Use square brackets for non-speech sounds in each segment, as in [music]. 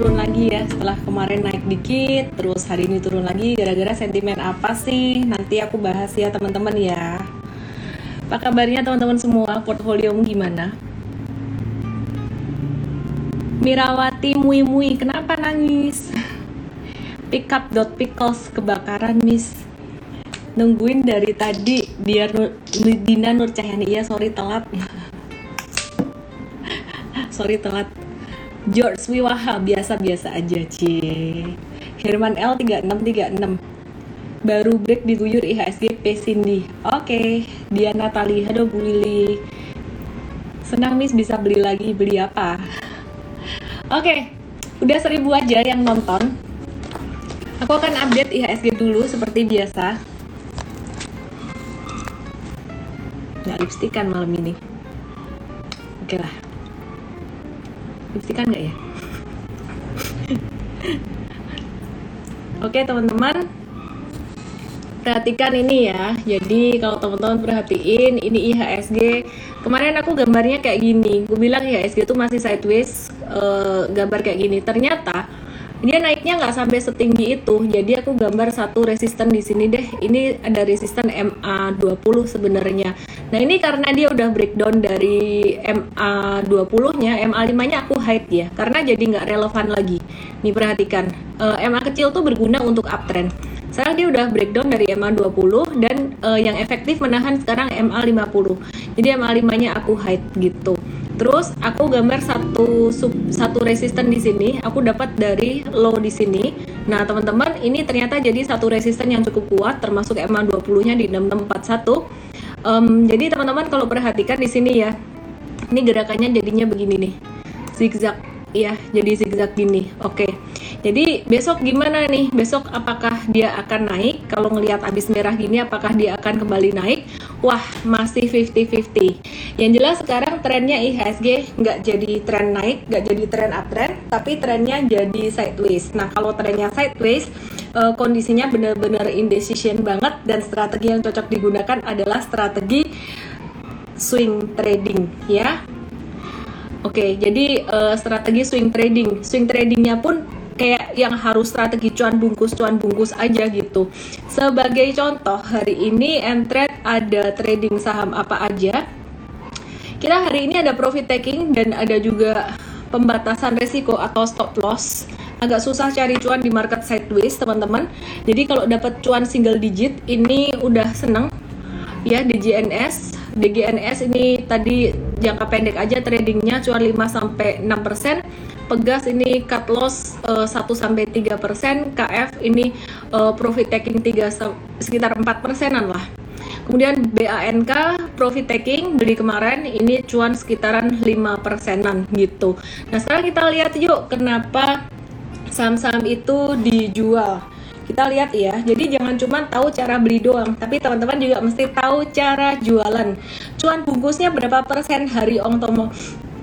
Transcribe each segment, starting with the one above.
turun lagi ya setelah kemarin naik dikit terus hari ini turun lagi gara-gara sentimen apa sih? Nanti aku bahas ya teman-teman ya. Apa kabarnya teman-teman semua? Portfolio gimana? Mirawati Mui Mui kenapa nangis? Pick up dot pickles kebakaran miss. Nungguin dari tadi dia Nur, Dina Nur Cahyani. Iya sorry telat. [laughs] Sorry telat George Wiwaha biasa-biasa aja cie Herman L 3636 baru break diguyur IHSG P Cindy. Oke okay. dia Natali halo Bu Lili. Senang Miss bisa beli lagi beli apa? Oke okay. udah seribu aja yang nonton. Aku akan update IHSG dulu seperti biasa. Nggak lipstikan malam ini? Oke okay lah lipstikan nggak ya? Oke teman-teman. Perhatikan ini ya. Jadi kalau teman-teman perhatiin ini IHSG kemarin aku gambarnya kayak gini. Gue bilang IHSG itu masih sideways uh, gambar kayak gini. Ternyata dia naiknya nggak sampai setinggi itu. Jadi aku gambar satu resisten di sini deh. Ini ada resisten MA20 sebenarnya. Nah ini karena dia udah breakdown dari MA20 nya MA5 nya aku hide ya karena jadi nggak relevan lagi. Nih perhatikan. Uh, MA kecil tuh berguna untuk uptrend. Sekarang dia udah breakdown dari MA20 dan uh, yang efektif menahan sekarang MA50 jadi MA5 nya aku hide gitu Terus aku gambar satu sub, satu resisten di sini, aku dapat dari low di sini. Nah, teman-teman, ini ternyata jadi satu resisten yang cukup kuat termasuk MA20-nya di 6641. Um, jadi teman-teman kalau perhatikan di sini ya. Ini gerakannya jadinya begini nih. Zigzag ya, jadi zigzag gini. Oke. Okay. Jadi besok gimana nih? Besok apakah dia akan naik? Kalau ngelihat abis merah gini apakah dia akan kembali naik? Wah, masih 50-50. Yang jelas sekarang trennya IHSG nggak jadi tren naik, nggak jadi tren uptrend, tapi trennya jadi sideways. Nah, kalau trennya sideways, uh, kondisinya benar-benar indecision banget dan strategi yang cocok digunakan adalah strategi swing trading ya. Oke, jadi uh, strategi swing trading. Swing tradingnya pun kayak yang harus strategi cuan bungkus cuan bungkus aja gitu. Sebagai contoh hari ini entret ada trading saham apa aja. Kita hari ini ada profit taking dan ada juga pembatasan resiko atau stop loss. Agak susah cari cuan di market sideways teman-teman. Jadi kalau dapat cuan single digit ini udah seneng ya DGNS DGNS ini tadi jangka pendek aja tradingnya cuan 5 sampai 6% Pegas ini cut loss uh, 1 sampai 3%, KF ini uh, profit taking 3 sekitar 4 persenan lah. Kemudian BANK profit taking beli kemarin ini cuan sekitaran 5 persenan gitu. Nah sekarang kita lihat yuk kenapa saham-saham itu dijual. Kita lihat ya, jadi jangan cuma tahu cara beli doang, tapi teman-teman juga mesti tahu cara jualan. Cuan bungkusnya berapa persen hari Ong Tomo?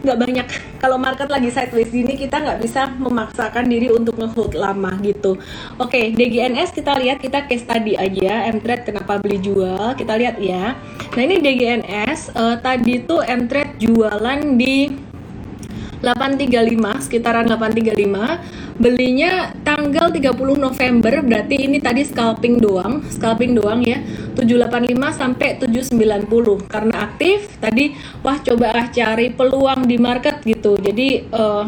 Nggak banyak. Kalau market lagi sideways gini kita nggak bisa memaksakan diri untuk ngehold lama gitu. Oke okay, DGNS kita lihat kita case tadi aja M-Trade kenapa beli jual? Kita lihat ya. Nah ini DGNS uh, eh, tadi tuh M-Trade jualan di 835 sekitaran 835 belinya tanggal 30 November berarti ini tadi scalping doang scalping doang ya. 785 sampai 790 karena aktif tadi wah coba ah cari peluang di market gitu. Jadi uh,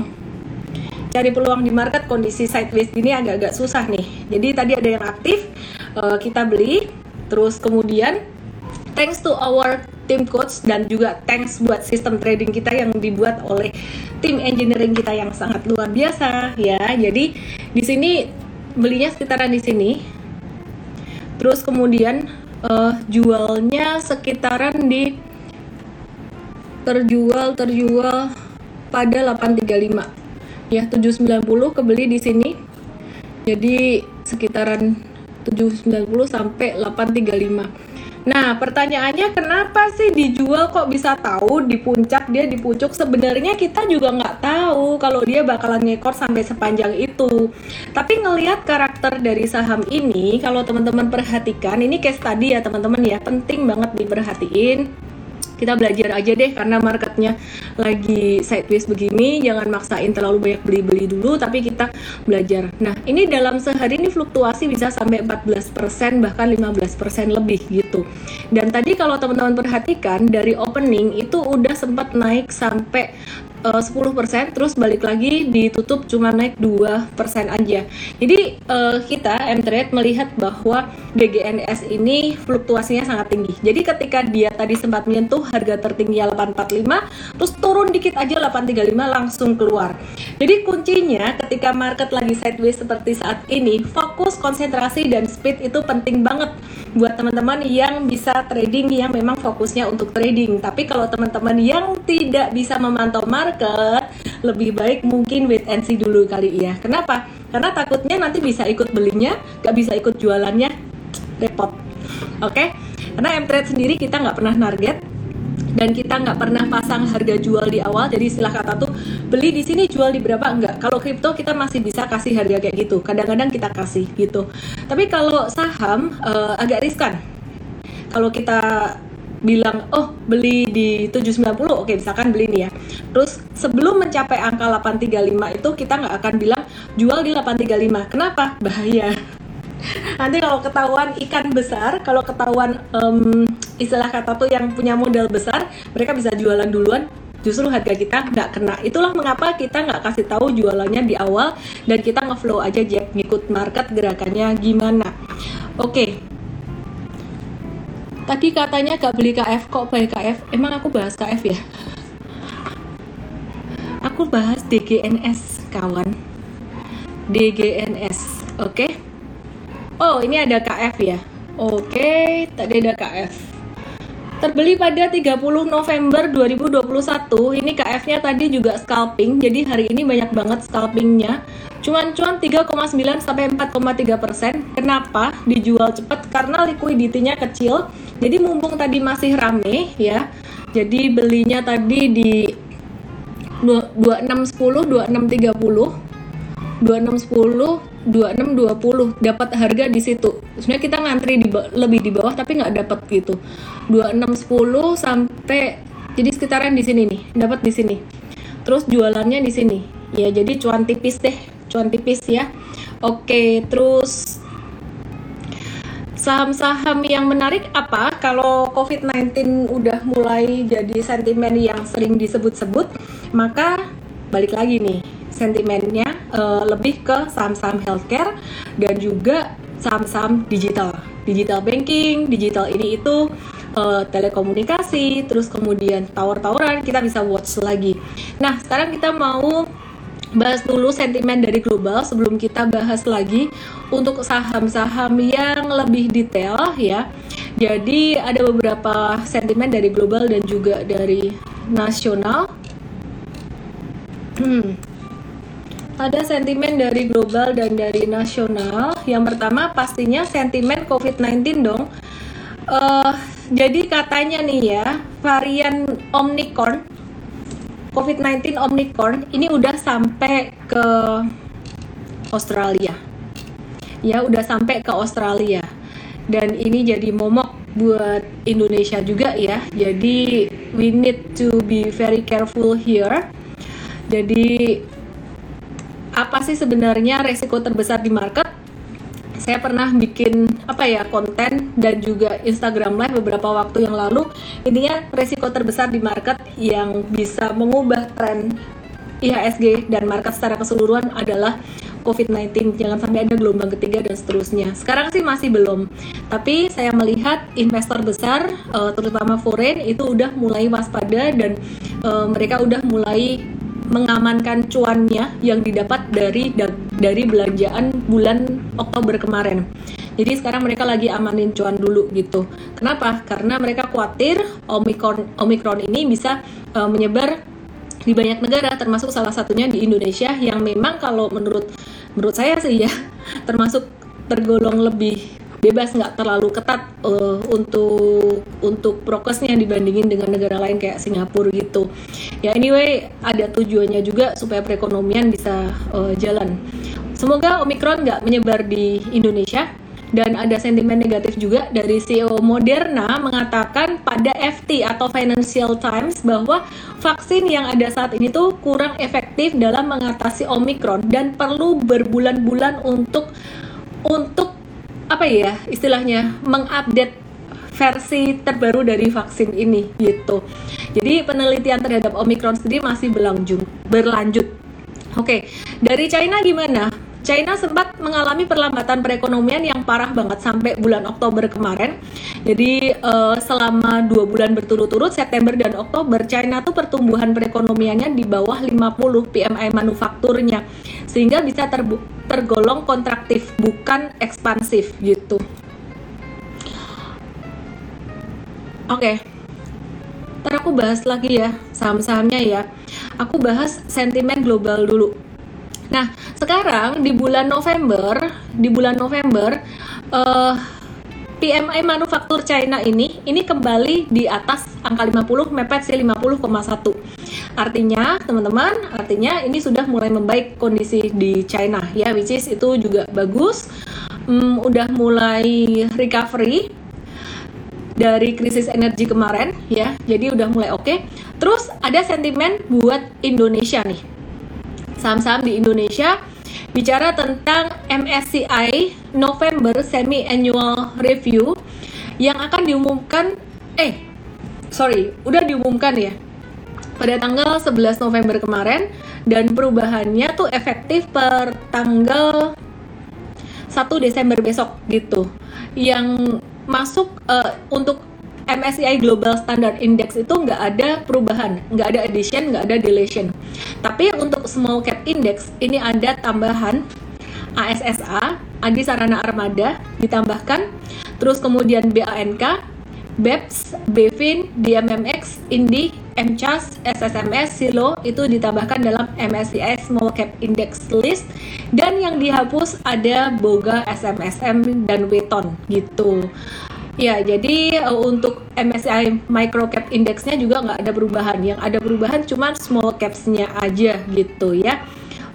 cari peluang di market kondisi sideways gini agak-agak susah nih. Jadi tadi ada yang aktif uh, kita beli. Terus kemudian thanks to our tim coach dan juga thanks buat sistem trading kita yang dibuat oleh tim engineering kita yang sangat luar biasa ya. Jadi di sini belinya sekitaran di sini. Terus kemudian uh, jualnya sekitaran di terjual terjual pada 835 ya 790 kebeli di sini jadi sekitaran 790 sampai 835 Nah, pertanyaannya kenapa sih dijual kok bisa tahu di puncak dia di pucuk? Sebenarnya kita juga nggak tahu kalau dia bakalan ngekor sampai sepanjang itu. Tapi ngelihat karakter dari saham ini, kalau teman-teman perhatikan, ini case tadi ya teman-teman ya, penting banget diperhatiin. Kita belajar aja deh karena marketnya lagi sideways begini jangan maksain terlalu banyak beli-beli dulu tapi kita belajar. Nah ini dalam sehari ini fluktuasi bisa sampai 14% bahkan 15% lebih gitu. Dan tadi kalau teman-teman perhatikan dari opening itu udah sempat naik sampai uh, 10% terus balik lagi ditutup cuma naik 2% aja. Jadi uh, kita M-Trade melihat bahwa DGNS ini fluktuasinya sangat tinggi. Jadi ketika dia tadi sempat menyentuh harga tertinggi 845 terus turun dikit aja 835 langsung keluar. Jadi kuncinya ketika market lagi sideways seperti saat ini, fokus, konsentrasi dan speed itu penting banget buat teman-teman yang bisa trading yang memang fokusnya untuk trading. Tapi kalau teman-teman yang tidak bisa memantau market, lebih baik mungkin wait and see dulu kali ya. Kenapa? Karena takutnya nanti bisa ikut belinya, gak bisa ikut jualannya, repot. Oke? Okay? Karena M-Trade sendiri kita nggak pernah target, dan kita nggak pernah pasang harga jual di awal jadi istilah kata tuh beli di sini jual di berapa? Enggak kalau kripto kita masih bisa kasih harga kayak gitu. Kadang-kadang kita kasih gitu. Tapi kalau saham uh, agak riskan. Kalau kita bilang oh beli di 790 oke misalkan beli nih ya. Terus sebelum mencapai angka 835 itu kita nggak akan bilang jual di 835 kenapa? Bahaya nanti kalau ketahuan ikan besar kalau ketahuan um, istilah kata tuh yang punya modal besar mereka bisa jualan duluan. Justru harga kita nggak kena. Itulah mengapa kita nggak kasih tahu jualannya di awal dan kita ngeflow aja Jack ngikut market gerakannya gimana. Oke. Okay. tadi katanya gak beli KF kok beli KF emang aku bahas KF ya? Aku bahas DGNS kawan. DGNS oke? okay? Oh, ini ada KF ya. Oke, tadi ada KF. Terbeli pada 30 November 2021. Ini KF-nya tadi juga scalping. Jadi hari ini banyak banget scalpingnya. Cuan-cuan 3,9 sampai 4,3 persen. Kenapa dijual cepat? Karena likuiditinya kecil. Jadi mumpung tadi masih rame ya. Jadi belinya tadi di 2610, 2630 2610 2620 dapat harga di situ. Sebenarnya kita ngantri di lebih di bawah tapi nggak dapat gitu. 2610 sampai jadi sekitaran di sini nih dapat di sini. Terus jualannya di sini. Ya jadi cuan tipis deh cuan tipis ya. Oke terus saham-saham yang menarik apa? Kalau COVID-19 udah mulai jadi sentimen yang sering disebut-sebut maka balik lagi nih sentimennya uh, lebih ke saham-saham healthcare dan juga saham-saham digital, digital banking, digital ini itu uh, telekomunikasi, terus kemudian tower-toweran kita bisa watch lagi. Nah sekarang kita mau bahas dulu sentimen dari global sebelum kita bahas lagi untuk saham-saham yang lebih detail ya. Jadi ada beberapa sentimen dari global dan juga dari nasional. Hmm, ada sentimen dari global dan dari nasional. Yang pertama pastinya sentimen COVID-19 dong. Uh, jadi katanya nih ya, varian Omicron COVID-19 Omicron ini udah sampai ke Australia. Ya, udah sampai ke Australia. Dan ini jadi momok buat Indonesia juga ya. Jadi we need to be very careful here. Jadi apa sih sebenarnya resiko terbesar di market? Saya pernah bikin apa ya konten dan juga Instagram live beberapa waktu yang lalu. Intinya resiko terbesar di market yang bisa mengubah tren IHSG dan market secara keseluruhan adalah COVID-19 jangan sampai ada gelombang ketiga dan seterusnya. Sekarang sih masih belum. Tapi saya melihat investor besar uh, terutama foreign itu udah mulai waspada dan uh, mereka udah mulai mengamankan cuannya yang didapat dari dari belanjaan bulan Oktober kemarin. Jadi sekarang mereka lagi amanin cuan dulu gitu. Kenapa? Karena mereka khawatir Omikron Omikron ini bisa uh, menyebar di banyak negara termasuk salah satunya di Indonesia yang memang kalau menurut menurut saya sih ya [laughs] termasuk tergolong lebih bebas nggak terlalu ketat uh, untuk untuk prokesnya dibandingin dengan negara lain kayak Singapura gitu. Ya anyway ada tujuannya juga supaya perekonomian bisa uh, jalan. Semoga Omikron nggak menyebar di Indonesia. Dan ada sentimen negatif juga dari CEO Moderna mengatakan pada FT atau Financial Times bahwa vaksin yang ada saat ini tuh kurang efektif dalam mengatasi Omicron dan perlu berbulan-bulan untuk untuk apa ya istilahnya mengupdate versi terbaru dari vaksin ini gitu. Jadi penelitian terhadap Omicron sendiri masih berlanjut. berlanjut. Oke, dari China gimana? China sempat mengalami perlambatan perekonomian yang parah banget sampai bulan Oktober kemarin. Jadi uh, selama dua bulan berturut-turut September dan Oktober China tuh pertumbuhan perekonomiannya di bawah 50 PMI manufakturnya sehingga bisa tergolong kontraktif bukan ekspansif gitu. Oke. Okay. Ntar aku bahas lagi ya saham-sahamnya ya. Aku bahas sentimen global dulu. Nah, sekarang di bulan November, di bulan November uh, PMI manufaktur China ini ini kembali di atas angka 50 mepet sih 50,1. Artinya, teman-teman, artinya ini sudah mulai membaik kondisi di China ya which is itu juga bagus. Um, udah mulai recovery dari krisis energi kemarin ya. Jadi udah mulai oke. Okay. Terus ada sentimen buat Indonesia nih. Saham-saham di Indonesia bicara tentang MSCI November Semi Annual Review yang akan diumumkan eh sorry udah diumumkan ya pada tanggal 11 November kemarin dan perubahannya tuh efektif per tanggal 1 Desember besok gitu. Yang masuk uh, untuk MSCI Global Standard Index itu nggak ada perubahan, nggak ada addition, nggak ada deletion. Tapi untuk small cap index ini ada tambahan ASSA, Adi Sarana Armada ditambahkan, terus kemudian BANK, BEPS, BEVIN, DMMX, INDI, MCAS, SSMS, SILO itu ditambahkan dalam MSCI Small Cap Index List dan yang dihapus ada Boga, SMSM, dan Weton gitu. Ya, jadi uh, untuk MSCI Microcap Indexnya juga nggak ada perubahan. Yang ada perubahan cuma small capsnya aja gitu ya.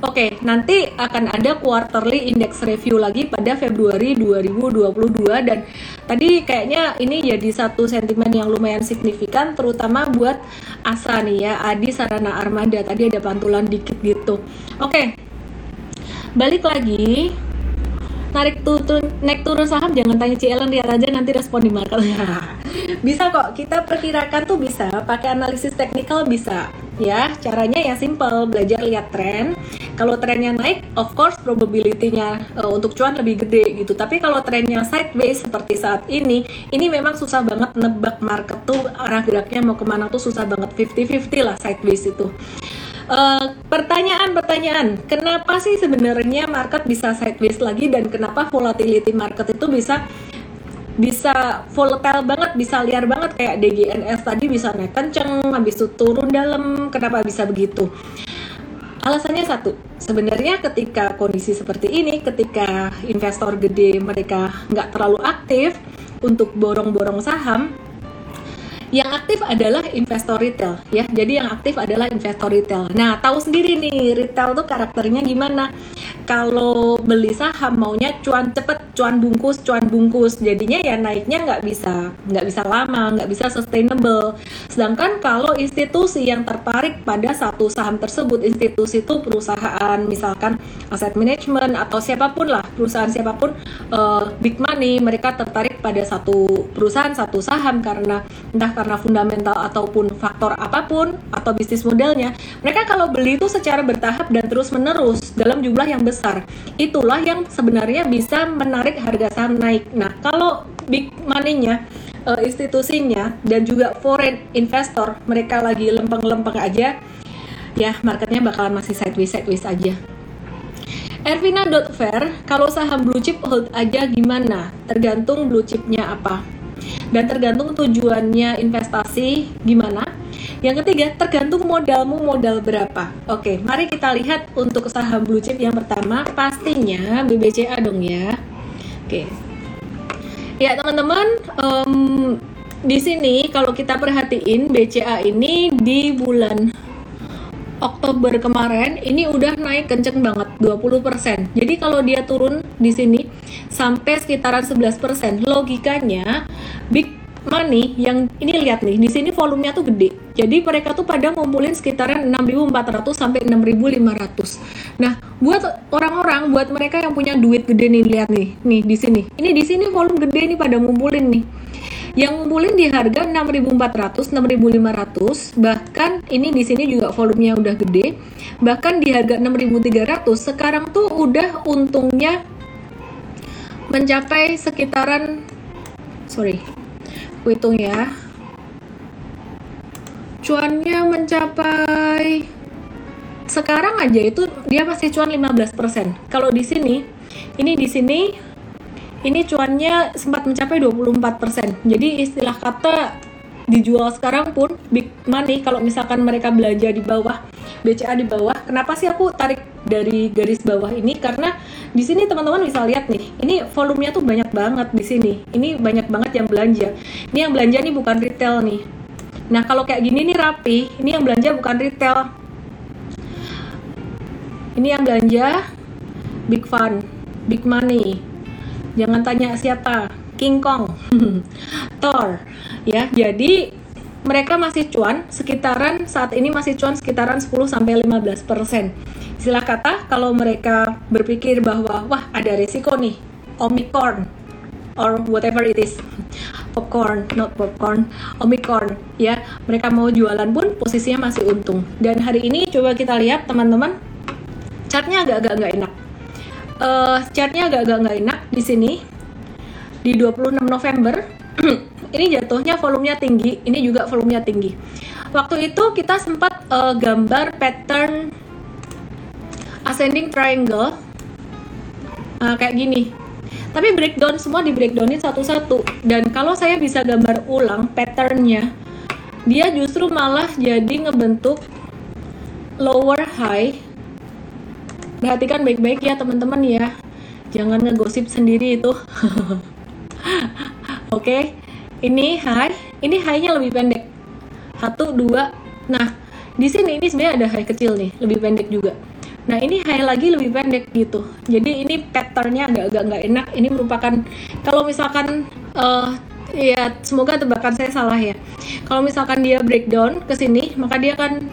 Oke, nanti akan ada quarterly index review lagi pada Februari 2022 dan tadi kayaknya ini jadi satu sentimen yang lumayan signifikan terutama buat Asa nih ya, Adi Sarana Armada tadi ada pantulan dikit gitu. Oke. Balik lagi narik turun naik turun saham jangan tanya Ellen lihat aja nanti respon di market. Bisa kok. Kita perkirakan tuh bisa. Pakai analisis teknikal bisa. Ya caranya ya simple. Belajar lihat tren. Kalau trennya naik of course probability-nya uh, untuk cuan lebih gede gitu. Tapi kalau trennya sideways seperti saat ini ini memang susah banget nebak market tuh. Arah geraknya mau ke mana tuh susah banget. 50-50 lah sideways itu pertanyaan-pertanyaan, uh, kenapa sih sebenarnya market bisa sideways lagi dan kenapa volatility market itu bisa bisa volatile banget, bisa liar banget? Kayak DGNS tadi bisa naik kenceng, habis itu turun dalam, kenapa bisa begitu? Alasannya satu, sebenarnya ketika kondisi seperti ini, ketika investor gede mereka nggak terlalu aktif untuk borong-borong saham, yang aktif adalah investor retail ya. Jadi yang aktif adalah investor retail. Nah, tahu sendiri nih retail tuh karakternya gimana. Kalau beli saham maunya cuan cepet, cuan bungkus, cuan bungkus. Jadinya ya naiknya nggak bisa nggak bisa lama, nggak bisa sustainable. Sedangkan kalau institusi yang tertarik pada satu saham tersebut, institusi itu perusahaan misalkan aset management atau siapa pun lah, perusahaan siapa pun uh, big money, mereka tertarik pada satu perusahaan, satu saham karena entah karena fundamental ataupun faktor apa pun atau bisnis modelnya, mereka kalau beli itu secara bertahap dan terus menerus dalam jumlah yang besar. Itulah yang sebenarnya bisa menarik harga saham naik. Nah, kalau big money-nya uh, institusinya dan juga foreign investor mereka lagi lempeng-lempeng aja ya marketnya bakalan masih sideways sideways aja Ervina.fair, kalau saham blue chip hold aja gimana? Tergantung blue chipnya apa dan tergantung tujuannya investasi gimana. Yang ketiga, tergantung modalmu modal berapa. Oke, mari kita lihat untuk saham blue chip yang pertama, pastinya BBCA dong ya. Oke. Ya, teman-teman, um, di sini kalau kita perhatiin BCA ini di bulan Oktober kemarin ini udah naik kenceng banget 20%. Jadi kalau dia turun di sini sampai sekitaran 11%. Logikanya big money yang ini lihat nih di sini volumenya tuh gede. Jadi mereka tuh pada ngumpulin sekitaran 6.400 sampai 6.500 nah buat orang-orang buat mereka yang punya duit gede nih lihat nih nih di sini. Ini di sini volume gede nih pada ngumpulin nih. Yang ngumpulin di harga 6.400 6.500 bahkan ini di sini juga volumenya udah gede. Bahkan di harga 6.300 sekarang tuh udah untungnya mencapai sekitaran sorry hitung ya. Cuannya mencapai sekarang aja itu dia masih cuan 15% kalau di sini ini di sini ini cuannya sempat mencapai 24% jadi istilah kata dijual sekarang pun big money kalau misalkan mereka belanja di bawah BCA di bawah kenapa sih aku tarik dari garis bawah ini? Karena di sini teman-teman bisa lihat nih ini volumenya tuh banyak banget di sini. Ini banyak banget yang belanja. Ini yang belanja nih bukan retail nih. Nah kalau kayak gini nih rapi ini yang belanja bukan retail. Ini yang belanja big fun big money. Jangan tanya siapa King Kong [laughs] Thor ya jadi mereka masih cuan sekitaran saat ini masih cuan sekitaran 10 sampai 15 persen. Istilah kata kalau mereka berpikir bahwa wah ada risiko nih omicron or whatever it is. Popcorn not popcorn omicron ya mereka mau jualan pun posisinya masih untung. Dan hari ini coba kita lihat teman-teman chartnya agak-agak nggak enak. Uh, chartnya agak-agak nggak enak di sini di 26 November [clears throat] ini jatuhnya volumenya tinggi ini juga volumenya tinggi. Waktu itu kita sempat uh, gambar pattern ascending triangle uh, kayak gini. Tapi breakdown semua di breakdownin satu-satu. Dan kalau saya bisa gambar ulang patternnya dia justru malah jadi ngebentuk lower high. Perhatikan baik-baik ya teman-teman ya. Jangan ngegosip sendiri itu. [laughs] Oke? okay. Ini high ini high-nya lebih pendek. Satu dua. Nah di sini ini sebenarnya ada high kecil nih lebih pendek juga. Nah ini high lagi lebih pendek gitu. Jadi ini patternnya agak-agak nggak enak. Ini merupakan kalau misalkan uh, ya semoga tebakan saya salah ya. Kalau misalkan dia breakdown ke sini, maka dia akan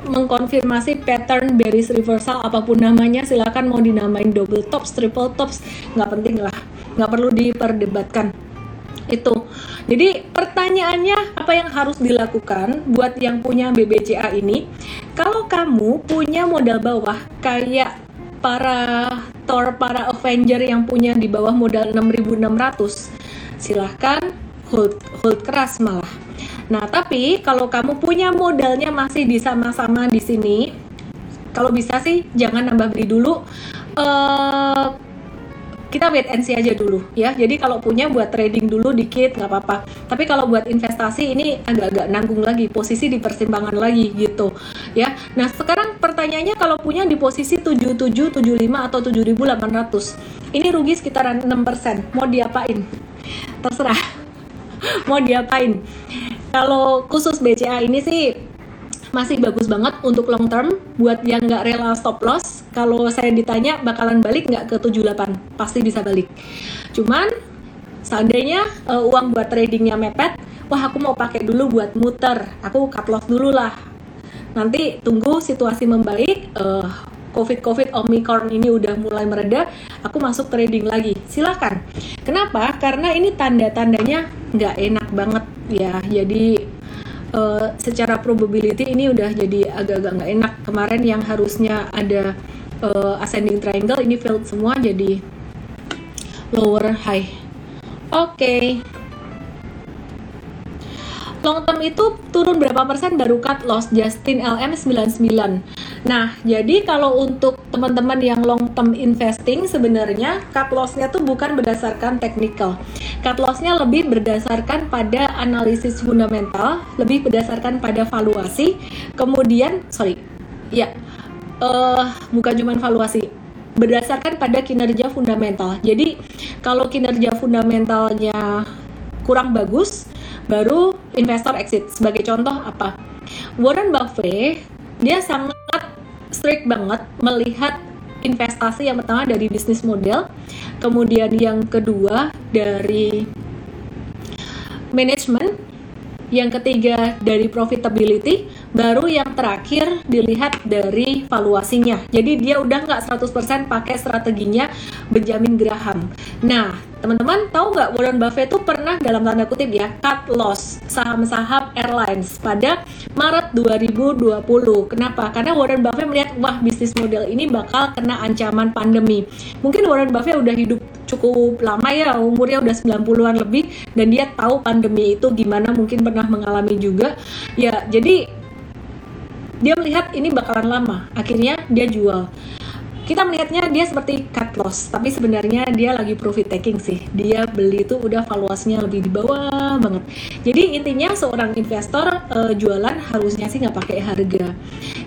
mengkonfirmasi pattern bearish reversal apa pun namanya. Silakan mau dinamain double tops, triple tops. Nggak penting lah, nggak perlu diperdebatkan itu. Jadi pertanyaannya apa yang harus dilakukan buat yang punya BBCA ini? Kalau kamu punya modal bawah kayak para Thor, para Avenger yang punya di bawah modal 6600, silahkan hold hold keras malah. Nah, tapi kalau kamu punya modalnya masih di sama-sama di sini, kalau bisa sih jangan nambah beli dulu. Uh, kita wait and see aja dulu ya. Jadi kalau punya buat trading dulu dikit nggak apa-apa. Tapi kalau buat investasi ini agak-agak nanggung lagi posisi di persimpangan lagi gitu ya. Nah sekarang pertanyaannya kalau punya di posisi 77 75 atau 7800 ini rugi sekitaran 6% mau diapain? Terserah. [laughs] Mau diapain? Kalau khusus BCA ini sih masih bagus banget untuk long term buat yang nggak rela stop loss. Kalau saya ditanya bakalan balik nggak ke 78 pasti bisa balik. Cuman seandainya uh, uang buat tradingnya mepet wah aku mau pakai dulu buat muter. Aku cut loss dulu lah. Nanti tunggu situasi membaik uh, covid covid omicron ini udah mulai mereda aku masuk trading lagi. Silahkan kenapa? Karena ini tanda tandanya nggak enak banget ya. Jadi uh, secara probability ini udah jadi agak-agak nggak enak. Kemarin yang harusnya ada uh, ascending triangle ini failed semua jadi lower high. Oke. Okay. Long term itu turun berapa persen baru cut loss Justin LM 99. Nah, jadi kalau untuk teman-teman yang long term investing sebenarnya cut loss-nya tuh bukan berdasarkan technical. Cut loss-nya lebih berdasarkan pada analisis fundamental, lebih berdasarkan pada valuasi. Kemudian, sorry, ya, uh, bukan cuma valuasi, berdasarkan pada kinerja fundamental. Jadi, kalau kinerja fundamentalnya kurang bagus, baru investor exit. Sebagai contoh apa? Warren Buffett dia sangat strict banget melihat investasi yang pertama dari bisnis model, kemudian yang kedua dari manajemen, yang ketiga dari profitability, baru yang terakhir dilihat dari valuasinya. Jadi dia udah nggak 100% pakai strateginya Benjamin Graham. Nah, teman-teman tahu nggak Warren Buffett itu pernah dalam tanda kutip ya cut loss saham-saham airlines pada Maret 2020. Kenapa? Karena Warren Buffett melihat wah bisnis model ini bakal kena ancaman pandemi. Mungkin Warren Buffett udah hidup cukup lama ya, umurnya udah 90-an lebih dan dia tahu pandemi itu gimana mungkin pernah mengalami juga. Ya, jadi dia melihat ini bakalan lama akhirnya dia jual. Kita melihatnya dia seperti cut loss tapi sebenarnya dia lagi profit taking sih. Dia beli itu udah valuasinya lebih di bawah banget. Jadi intinya seorang investor uh, jualan harusnya sih nggak pakai harga.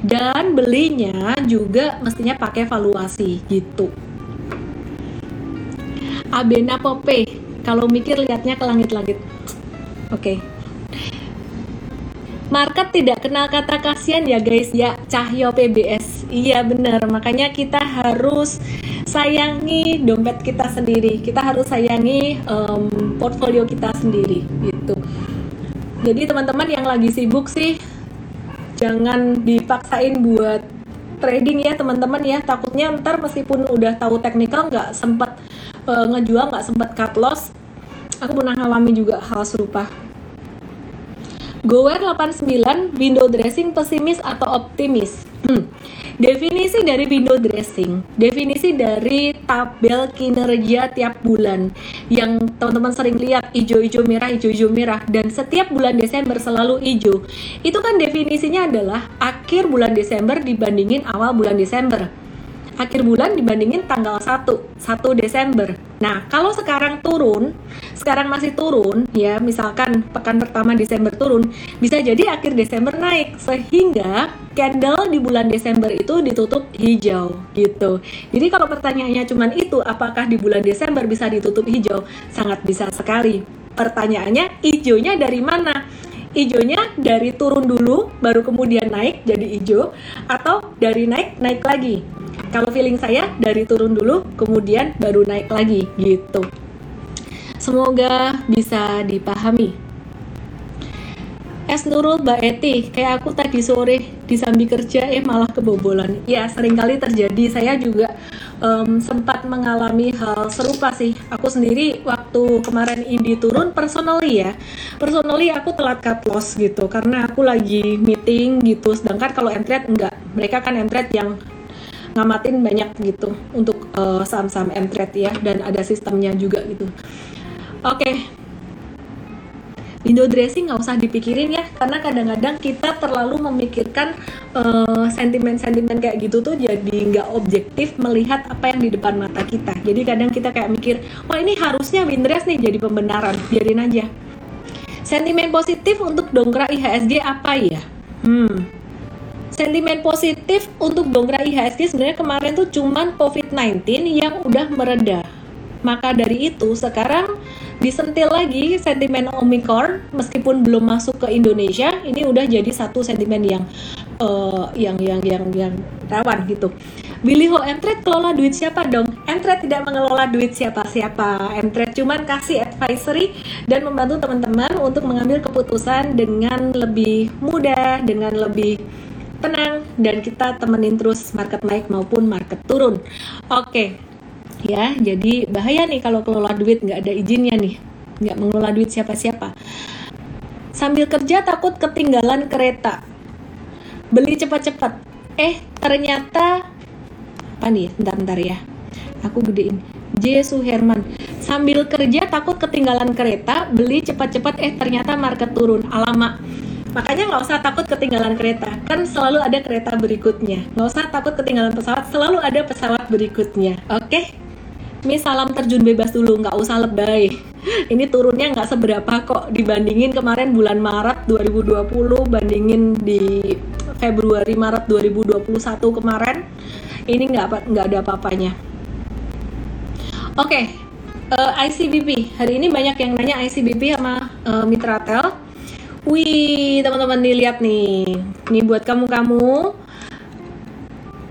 Dan belinya juga mestinya pakai valuasi gitu Abena Pope kalau mikir lihatnya ke langit-langit. Oke. Okay market tidak kenal kata kasihan ya guys ya Cahyo PBS iya bener. Makanya kita harus sayangi dompet kita sendiri. Kita harus sayangi um, portfolio kita sendiri gitu. Jadi teman-teman yang lagi sibuk sih jangan dipaksain buat trading ya teman-teman ya. Takutnya ntar meskipun udah tahu teknikal nggak sempat uh, ngejual nggak sempat cut loss aku pernah ngalami juga hal serupa Gower 89 window dressing pesimis atau optimis. Hmm. Definisi dari window dressing, definisi dari tabel kinerja tiap bulan yang teman-teman sering lihat hijau-hijau merah, hijau-hijau merah dan setiap bulan Desember selalu hijau. Itu kan definisinya adalah akhir bulan Desember dibandingin awal bulan Desember akhir bulan dibandingin tanggal 1, 1 Desember. Nah, kalau sekarang turun, sekarang masih turun, ya misalkan pekan pertama Desember turun, bisa jadi akhir Desember naik, sehingga candle di bulan Desember itu ditutup hijau, gitu. Jadi kalau pertanyaannya cuma itu, apakah di bulan Desember bisa ditutup hijau? Sangat bisa sekali. Pertanyaannya, hijaunya dari mana? Hijaunya dari turun dulu, baru kemudian naik jadi hijau, atau dari naik, naik lagi kalau feeling saya dari turun dulu kemudian baru naik lagi gitu semoga bisa dipahami Es Nurul Mbak Eti, kayak aku tadi sore di sambil kerja eh malah kebobolan. Ya sering kali terjadi. Saya juga um, sempat mengalami hal serupa sih. Aku sendiri waktu kemarin ini turun personally ya. Personally aku telat cut loss gitu karena aku lagi meeting gitu. Sedangkan kalau entret enggak. Mereka kan entret yang ngamatin banyak gitu untuk uh, saham-saham M-Trade ya dan ada sistemnya juga gitu. Oke. Okay. Window dressing nggak usah dipikirin ya, karena kadang-kadang kita terlalu memikirkan uh, sentimen-sentimen kayak gitu tuh jadi nggak objektif melihat apa yang di depan mata kita. Jadi kadang kita kayak mikir, wah ini harusnya win dress nih jadi pembenaran, biarin aja. Sentimen positif untuk dongkrak IHSG apa ya? Hmm, sentimen positif untuk dongkrak IHSG sebenarnya kemarin tuh cuman COVID-19 yang udah mereda. Maka dari itu sekarang disentil lagi sentimen Omicron meskipun belum masuk ke Indonesia, ini udah jadi satu sentimen yang uh, yang yang yang yang rawan gitu. Billy Ho Mtrade kelola duit siapa dong? Mtrade tidak mengelola duit siapa-siapa. Mtrade cuman kasih advisory dan membantu teman-teman untuk mengambil keputusan dengan lebih mudah, dengan lebih tenang dan kita temenin terus market naik maupun market turun. Oke, ya jadi bahaya nih kalau kelola duit nggak ada izinnya nih, nggak mengelola duit siapa-siapa. Sambil kerja takut ketinggalan kereta, beli cepat-cepat. Eh ternyata apa nih? Bentar-bentar ya, aku gedein. J. Suherman sambil kerja takut ketinggalan kereta beli cepat-cepat eh ternyata market turun alamak Makanya nggak usah takut ketinggalan kereta, kan selalu ada kereta berikutnya. Nggak usah takut ketinggalan pesawat, selalu ada pesawat berikutnya. Oke? Okay? Mi salam terjun bebas dulu, nggak usah lebay. Ini turunnya nggak seberapa kok dibandingin kemarin bulan Maret 2020, bandingin di Februari Maret 2021 kemarin. Ini nggak nggak ada apa-apanya. Oke, okay, uh, eh, ICBP. Hari ini banyak yang nanya ICBP sama uh, Mitra Tel Wih, teman-teman nih lihat nih. Nih buat kamu-kamu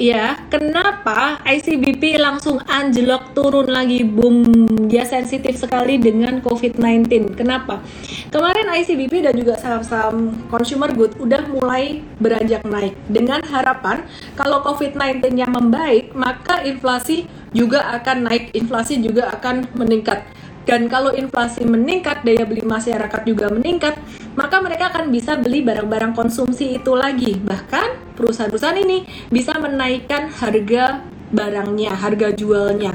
ya kenapa ICBP langsung anjlok turun lagi? Boom dia sensitif sekali dengan COVID-19 kenapa? Kemarin ICBP dan juga saham-saham consumer good udah mulai beranjak naik. Dengan harapan kalau COVID-19 nya membaik maka inflasi juga akan naik inflasi juga akan meningkat dan kalau inflasi meningkat, daya beli masyarakat juga meningkat, maka mereka akan bisa beli barang-barang konsumsi itu lagi. Bahkan perusahaan-perusahaan ini bisa menaikkan harga barangnya, harga jualnya.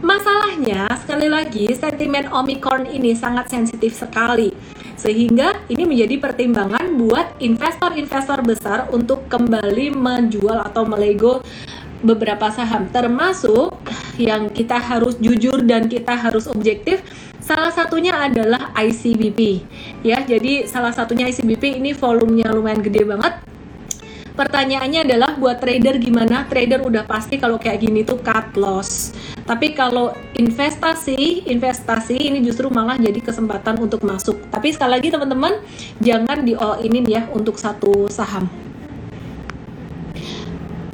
Masalahnya, sekali lagi, sentimen Omicron ini sangat sensitif sekali. Sehingga ini menjadi pertimbangan buat investor-investor besar untuk kembali menjual atau melego beberapa saham termasuk yang kita harus jujur dan kita harus objektif salah satunya adalah ICBP ya jadi salah satunya ICBP ini volumenya lumayan gede banget. Pertanyaannya adalah buat trader gimana? Trader udah pasti kalau kayak gini tuh cut loss. Tapi kalau investasi investasi ini justru malah jadi kesempatan untuk masuk. Tapi sekali lagi teman-teman jangan di all inin ya untuk satu saham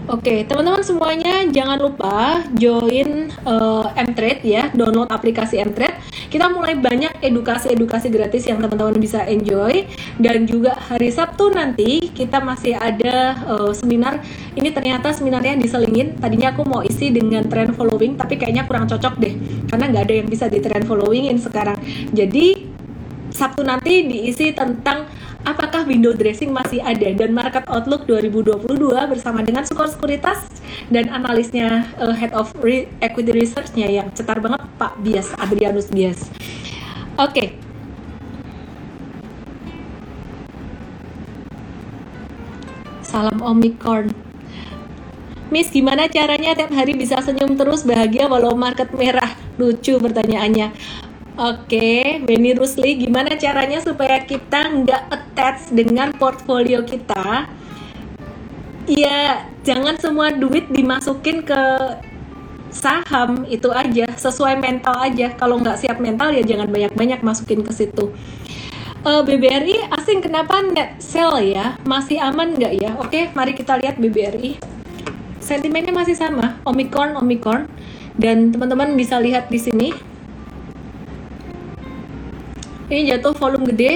Oke, teman-teman semuanya jangan lupa join uh, Mtrade ya, download aplikasi Mtrade. Kita mulai banyak edukasi-edukasi gratis yang teman-teman bisa enjoy dan juga hari Sabtu nanti kita masih ada uh, seminar. Ini ternyata seminarnya diselingin. Tadinya aku mau isi dengan trend following, tapi kayaknya kurang cocok deh, karena nggak ada yang bisa di trend followingin sekarang. Jadi Sabtu nanti diisi tentang apakah window dressing masih ada dan market outlook 2022 bersama dengan skor sekuritas dan analisnya uh, head of re equity researchnya yang cetar banget Pak Bias Adrianus Bias. Oke. Okay. Salam Omicron. Miss, gimana caranya tiap hari bisa senyum terus bahagia walau market merah? Lucu pertanyaannya. Oke, Benny Rusli, gimana caranya supaya kita nggak attach dengan portfolio kita? Ya, jangan semua duit dimasukin ke saham itu aja, sesuai mental aja. Kalau nggak siap mental ya jangan banyak-banyak masukin ke situ. Uh, eh, BBRI asing kenapa net sell ya? Masih aman nggak ya? Oke, mari kita lihat BBRI. Sentimennya masih sama, Omicron, Omicron. Dan teman-teman bisa lihat di sini ini jatuh volume gede.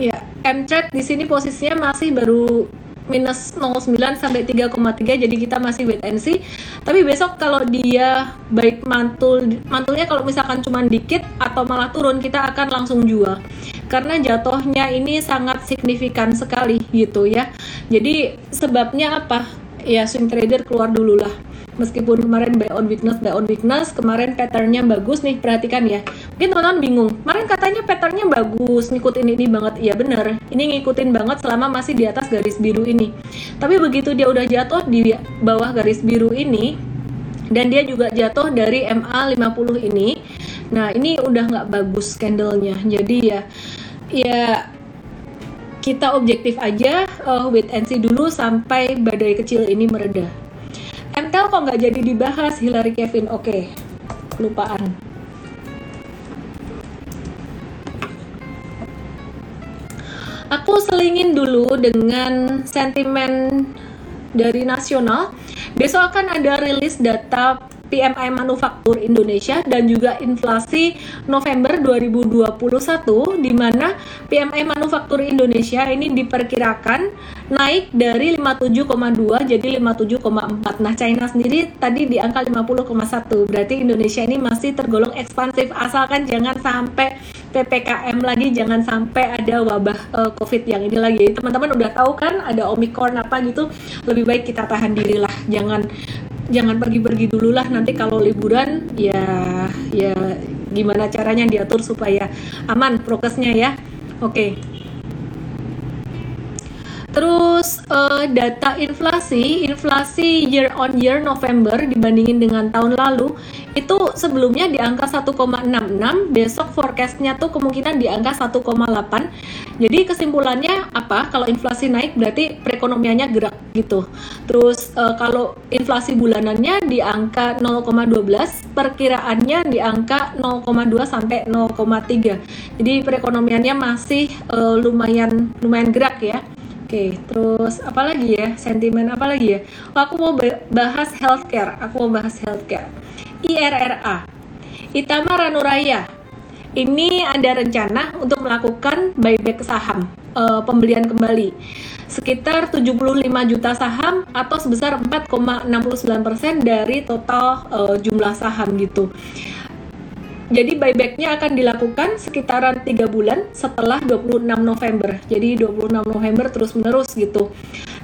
Ya M-Trade di sini posisinya masih baru minus 0,9 sampai 3,3 jadi kita masih wait and see. Tapi besok kalau dia baik mantul mantulnya kalau misalkan cuma dikit atau malah turun kita akan langsung jual. Karena jatuhnya ini sangat signifikan sekali gitu ya. Jadi sebabnya apa ya swing trader keluar dulu lah. Meskipun kemarin buy on weakness buy on weakness kemarin patternnya bagus nih perhatikan ya. Mungkin teman-teman bingung kemarin katanya patternnya bagus ngikutin ini banget. Iya bener. Ini ngikutin banget selama masih di atas garis biru ini. Tapi begitu dia udah jatuh di bawah garis biru ini dan dia juga jatuh dari MA 50 ini nah ini udah nggak bagus candlenya. Jadi ya ya kita objektif aja uh, wait and see dulu sampai badai kecil ini mereda. MTEL kok nggak jadi dibahas Hillary Kevin? Oke okay. lupaan. Aku selingin dulu dengan sentimen dari nasional. Besok akan ada rilis data PMI Manufaktur Indonesia dan juga inflasi November 2021 di mana PMI Manufaktur Indonesia ini diperkirakan naik dari 57,2 jadi 57,4. Nah, China sendiri tadi di angka 50,1. Berarti Indonesia ini masih tergolong ekspansif asalkan jangan sampai PPKM lagi, jangan sampai ada wabah uh, Covid yang ini lagi. Teman-teman udah tahu kan ada Omicron apa gitu, lebih baik kita tahan diri lah. Jangan jangan pergi-pergi dulu lah nanti kalau liburan ya ya gimana caranya diatur supaya aman prokesnya ya oke okay. Terus uh, data inflasi, inflasi year on year November dibandingin dengan tahun lalu itu sebelumnya di angka 1,66, besok forecastnya tuh kemungkinan di angka 1,8. Jadi kesimpulannya apa? Kalau inflasi naik berarti perekonomiannya gerak gitu. Terus uh, kalau inflasi bulanannya di angka 0,12, perkiraannya di angka 0,2 sampai 0,3. Jadi perekonomiannya masih uh, lumayan lumayan gerak ya Oke, terus apa lagi ya? Sentimen apa lagi ya? Oh, aku mau bahas healthcare. Aku mau bahas healthcare. IRRA, Itama Ranuraya. Ini ada rencana untuk melakukan buyback saham, uh, pembelian kembali sekitar 75 juta saham atau sebesar 4,69% dari total uh, jumlah saham gitu. Jadi buybacknya akan dilakukan sekitaran tiga bulan setelah 26 November. Jadi 26 November terus menerus gitu.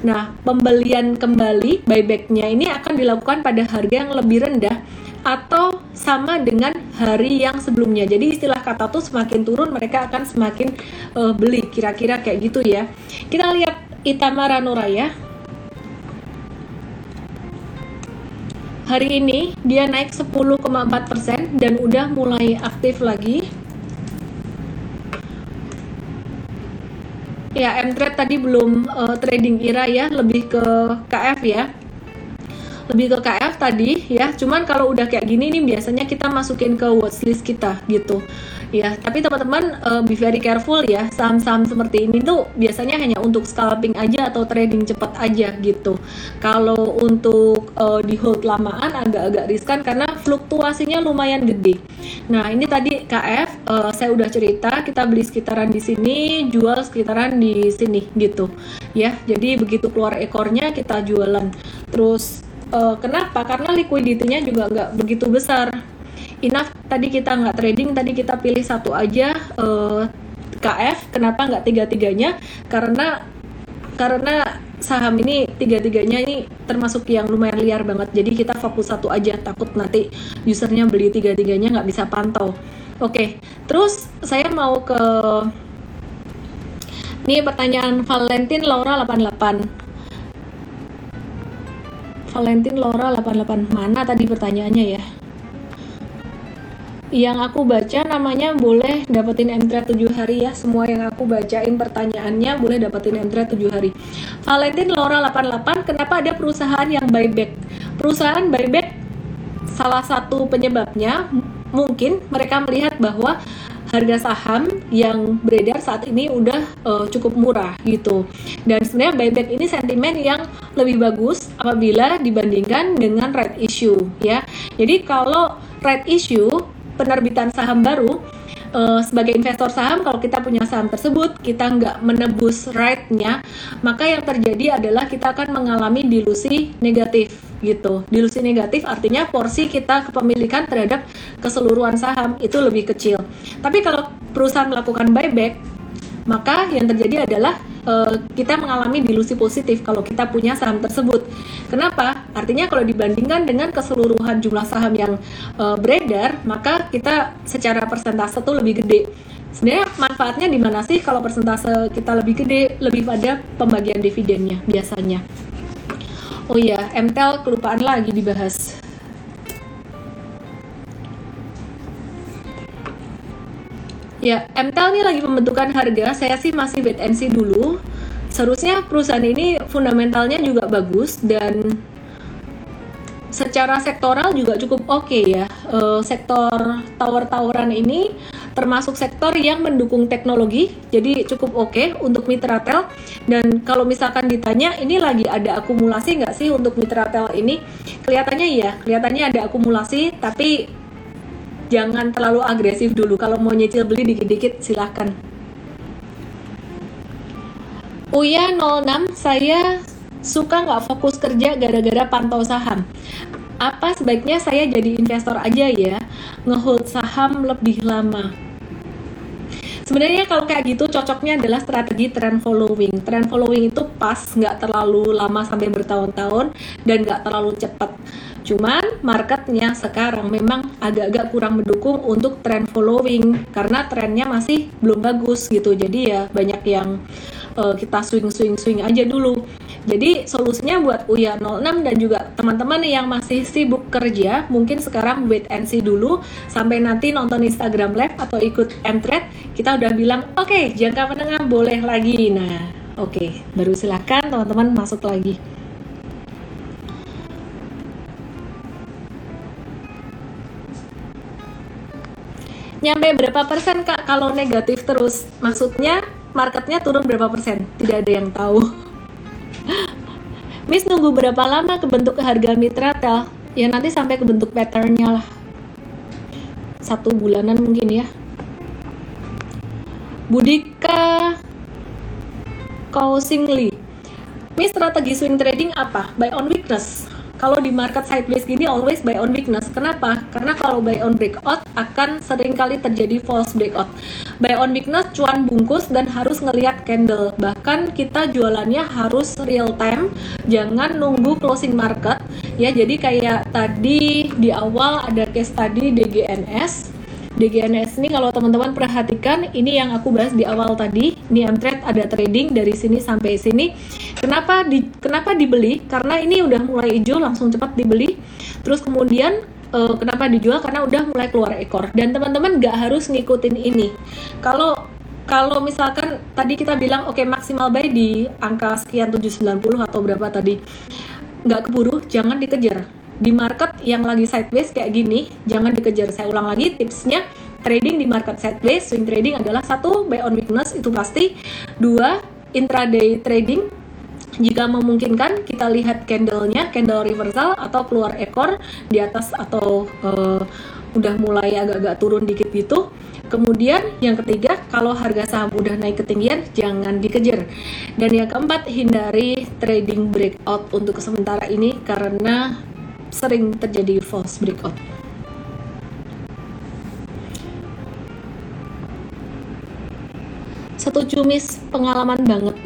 Nah, pembelian kembali buybacknya ini akan dilakukan pada harga yang lebih rendah atau sama dengan hari yang sebelumnya. Jadi istilah kata tuh semakin turun mereka akan semakin uh, beli kira-kira kayak gitu ya. Kita lihat Itamara Nuraya hari ini dia naik 10,4% dan udah mulai aktif lagi ya M-Trade tadi belum uh, trading IRA ya lebih ke KF ya lebih ke KF tadi ya. Cuman kalau udah kayak gini nih biasanya kita masukin ke watchlist kita gitu. Ya tapi teman-teman uh, be very careful ya. Saham-saham seperti ini tuh biasanya hanya untuk scalping aja atau trading cepat aja gitu. Kalau untuk uh, di hold lamaan agak-agak riskan karena fluktuasinya lumayan gede. Nah ini tadi KF uh, eh, saya udah cerita kita beli sekitaran di sini jual sekitaran di sini gitu. Ya jadi begitu keluar ekornya kita jualan. Terus uh, kenapa? Karena liquidity-nya juga nggak begitu besar. Enough tadi kita nggak trading tadi kita pilih satu aja uh, eh, KF kenapa nggak tiga-tiganya? Karena karena saham ini tiga-tiganya ini termasuk yang lumayan liar banget. Jadi kita fokus satu aja takut nanti usernya beli tiga-tiganya nggak bisa pantau. Oke okay. terus saya mau ke ini pertanyaan Valentin Laura 88 Valentin Laura 88 mana tadi pertanyaannya ya? Yang aku baca namanya boleh dapetin M3 7 hari ya. Semua yang aku bacain pertanyaannya boleh dapetin M3 7 hari. Valentin Laura 88 kenapa ada perusahaan yang buyback? Perusahaan buyback salah satu penyebabnya mungkin mereka melihat bahwa harga saham yang beredar saat ini udah uh, cukup murah gitu. Dan sebenarnya buyback ini sentimen yang lebih bagus apabila dibandingkan dengan right issue ya. Jadi kalau right issue penerbitan saham baru uh, sebagai investor saham kalau kita punya saham tersebut kita nggak menebus right-nya maka yang terjadi adalah kita akan mengalami dilusi negatif gitu dilusi negatif artinya porsi kita kepemilikan terhadap keseluruhan saham itu lebih kecil tapi kalau perusahaan melakukan buyback maka yang terjadi adalah uh, kita mengalami dilusi positif kalau kita punya saham tersebut. Kenapa? Artinya kalau dibandingkan dengan keseluruhan jumlah saham yang uh, beredar, maka kita secara persentase itu lebih gede. Sebenarnya manfaatnya di mana sih kalau persentase kita lebih gede, lebih pada pembagian dividennya biasanya. Oh iya, MTEL kelupaan lagi dibahas. Ya, MTEL ini lagi pembentukan harga. Saya sih masih wait and see dulu. Seharusnya perusahaan ini fundamentalnya juga bagus dan secara sektoral juga cukup oke okay ya. Uh, sektor tower-toweran ini termasuk sektor yang mendukung teknologi, jadi cukup oke okay untuk mitra tel. Dan kalau misalkan ditanya, ini lagi ada akumulasi nggak sih untuk mitra tel ini? Kelihatannya iya, kelihatannya ada akumulasi, tapi jangan terlalu agresif dulu. Kalau mau nyicil beli dikit-dikit silahkan. Uya 06 saya suka nggak fokus kerja gara-gara pantau saham? Apa sebaiknya saya jadi investor aja ya? Ngehold saham lebih lama sebenarnya kalau kayak gitu cocoknya adalah strategi trend following trend following itu pas nggak terlalu lama sampai bertahun-tahun dan nggak terlalu cepat Cuman marketnya sekarang memang agak-agak kurang mendukung untuk trend following karena trennya masih belum bagus gitu. Jadi ya banyak yang uh, kita swing swing swing aja dulu. Jadi solusinya buat Uya 06 dan juga teman-teman yang masih sibuk kerja, mungkin sekarang wait and see dulu sampai nanti nonton Instagram Live atau ikut M-Trade, kita udah bilang, oke, okay, jangka menengah boleh lagi. Nah, oke, okay, baru silahkan teman-teman masuk lagi. nyampe berapa persen kak kalau negatif terus maksudnya marketnya turun berapa persen tidak ada yang tahu Miss nunggu berapa lama kebentuk harga mitra tel ya nanti sampai kebentuk patternnya lah satu bulanan mungkin ya Budika Kausingli Miss strategi swing trading apa? Buy on weakness kalau di market sideways gini always buy on weakness. Kenapa? Karena kalau buy on breakout akan sering kali terjadi false breakout. Buy on weakness cuan bungkus dan harus ngelihat candle. Bahkan kita jualannya harus real time, jangan nunggu closing market. Ya, jadi kayak tadi di awal ada case tadi DGNS DGNS ini kalau teman-teman perhatikan ini yang aku bahas di awal tadi. Ini M-Trade ada trading dari sini sampai sini. Kenapa di kenapa dibeli? Karena ini udah mulai hijau langsung cepat dibeli. Terus kemudian uh, kenapa dijual? Karena udah mulai keluar ekor. Dan teman-teman nggak harus ngikutin ini. Kalau kalau misalkan tadi kita bilang oke okay, maksimal buy di angka sekian 790 atau berapa tadi nggak keburu jangan dikejar. Di market yang lagi sideways kayak gini jangan dikejar. Saya ulang lagi tipsnya trading di market sideways swing trading adalah satu buy on weakness itu pasti. Dua intraday trading jika memungkinkan kita lihat candlenya candle reversal atau keluar ekor di atas atau uh, udah mulai agak-agak turun dikit gitu Kemudian yang ketiga, kalau harga saham udah naik ketinggian, jangan dikejar. Dan yang keempat, hindari trading breakout untuk sementara ini karena sering terjadi false breakout. Satu cumis pengalaman banget,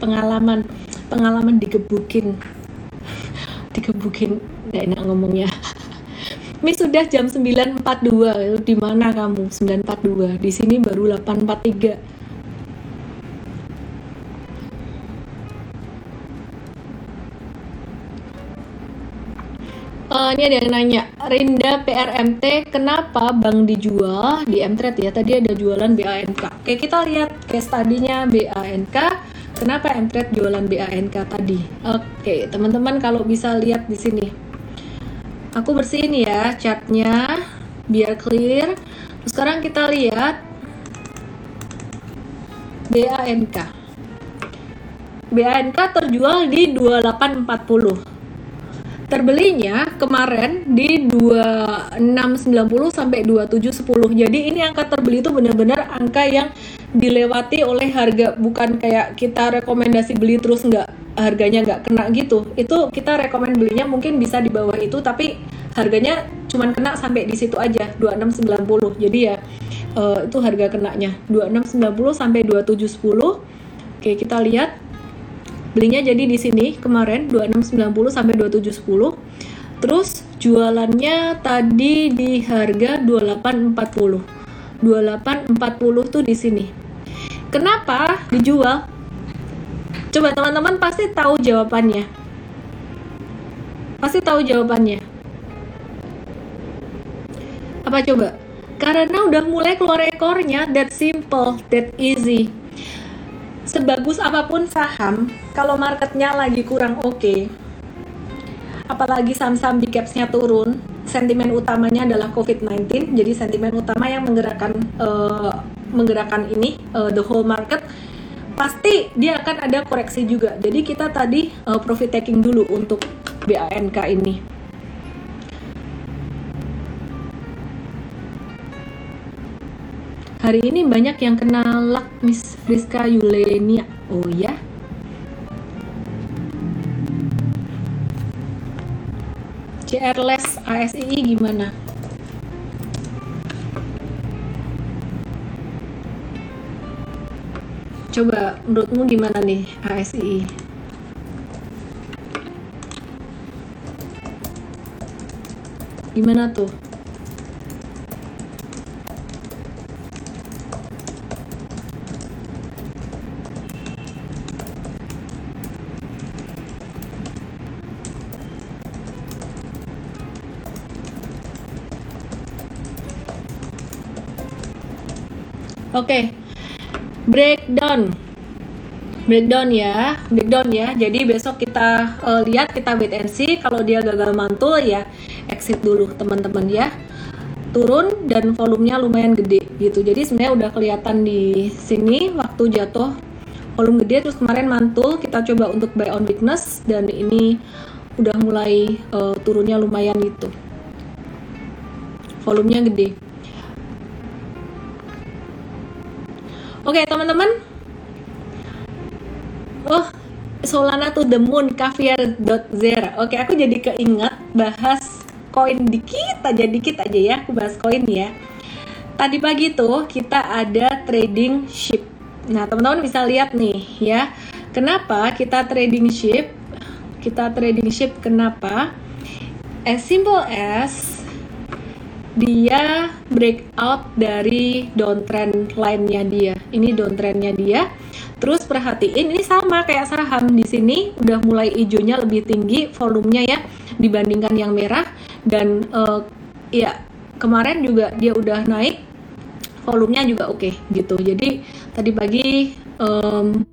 pengalaman pengalaman digebukin, digebukin, nggak enak ngomongnya. Mi sudah jam 9.42, di mana kamu? 9.42, di sini baru 8.43 Uh, ini ada yang nanya, Rinda PRMT, kenapa bank dijual di Mtrade ya? Tadi ada jualan BANK. Oke, kita lihat case tadinya BANK. Kenapa Mtrade jualan BANK tadi? Oke, teman-teman kalau bisa lihat di sini. Aku bersihin ya chartnya biar clear. Terus sekarang kita lihat BANK. BANK terjual di 2840 terbelinya kemarin di 2690 sampai 2710. Jadi ini angka terbeli itu benar-benar angka yang dilewati oleh harga bukan kayak kita rekomendasi beli terus nggak harganya nggak kena gitu. Itu kita rekomend belinya mungkin bisa di bawah itu tapi harganya cuman kena sampai di situ aja 2690. Jadi ya uh, itu harga kenanya 2690 sampai 2710. Oke, kita lihat belinya jadi di sini kemarin 2690 sampai 2710 terus jualannya tadi di harga 2840 2840 tuh di sini kenapa dijual? Coba teman-teman pasti tahu jawabannya. Pasti tahu jawabannya. Apa coba? Karena udah mulai keluar ekornya that simple that easy. Sebagus apa pun saham, kalau marketnya lagi kurang oke, okay, apalagi saham-saham di capsnya turun, sentimen utamanya adalah COVID-19, jadi sentimen utama yang menggerakkan uh, menggerakkan ini uh, the whole market, pasti dia akan ada koreksi juga. Jadi kita tadi uh, profit taking dulu untuk BANK ini. Hari ini banyak yang kenal luck Miss Friska Yulenia. Oh ya? CRLS ASI gimana? Coba menurutmu gimana nih ASI? Gimana tuh? Oke. Okay. Breakdown. Breakdown ya, breakdown ya. Jadi besok kita uh, lihat kita wait and see kalau dia gagal mantul ya exit dulu teman-teman ya. turun dan volumenya lumayan gede gitu. Jadi sebenarnya udah kelihatan di sini waktu jatuh volume gede terus kemarin mantul kita coba untuk buy on weakness dan ini udah mulai uh, turunnya lumayan gitu. Volumenya gede. Oke, teman-teman. Oh, Solana to the moon caviar.zero. Oke, aku jadi keinget bahas koin dikit aja dikit aja ya. Aku bahas koin ya. Tadi pagi tuh kita ada trading ship. Nah, teman-teman bisa lihat nih ya. Kenapa kita trading ship? Kita trading ship kenapa? As simple as dia breakout dari downtrend line-nya dia. Ini downtrendnya dia Terus perhatiin ini sama kayak saham di sini udah mulai hijaunya lebih tinggi volumenya ya dibandingkan yang merah dan uh, ya kemarin juga dia udah naik volumenya juga oke okay, gitu. Jadi tadi pagi um,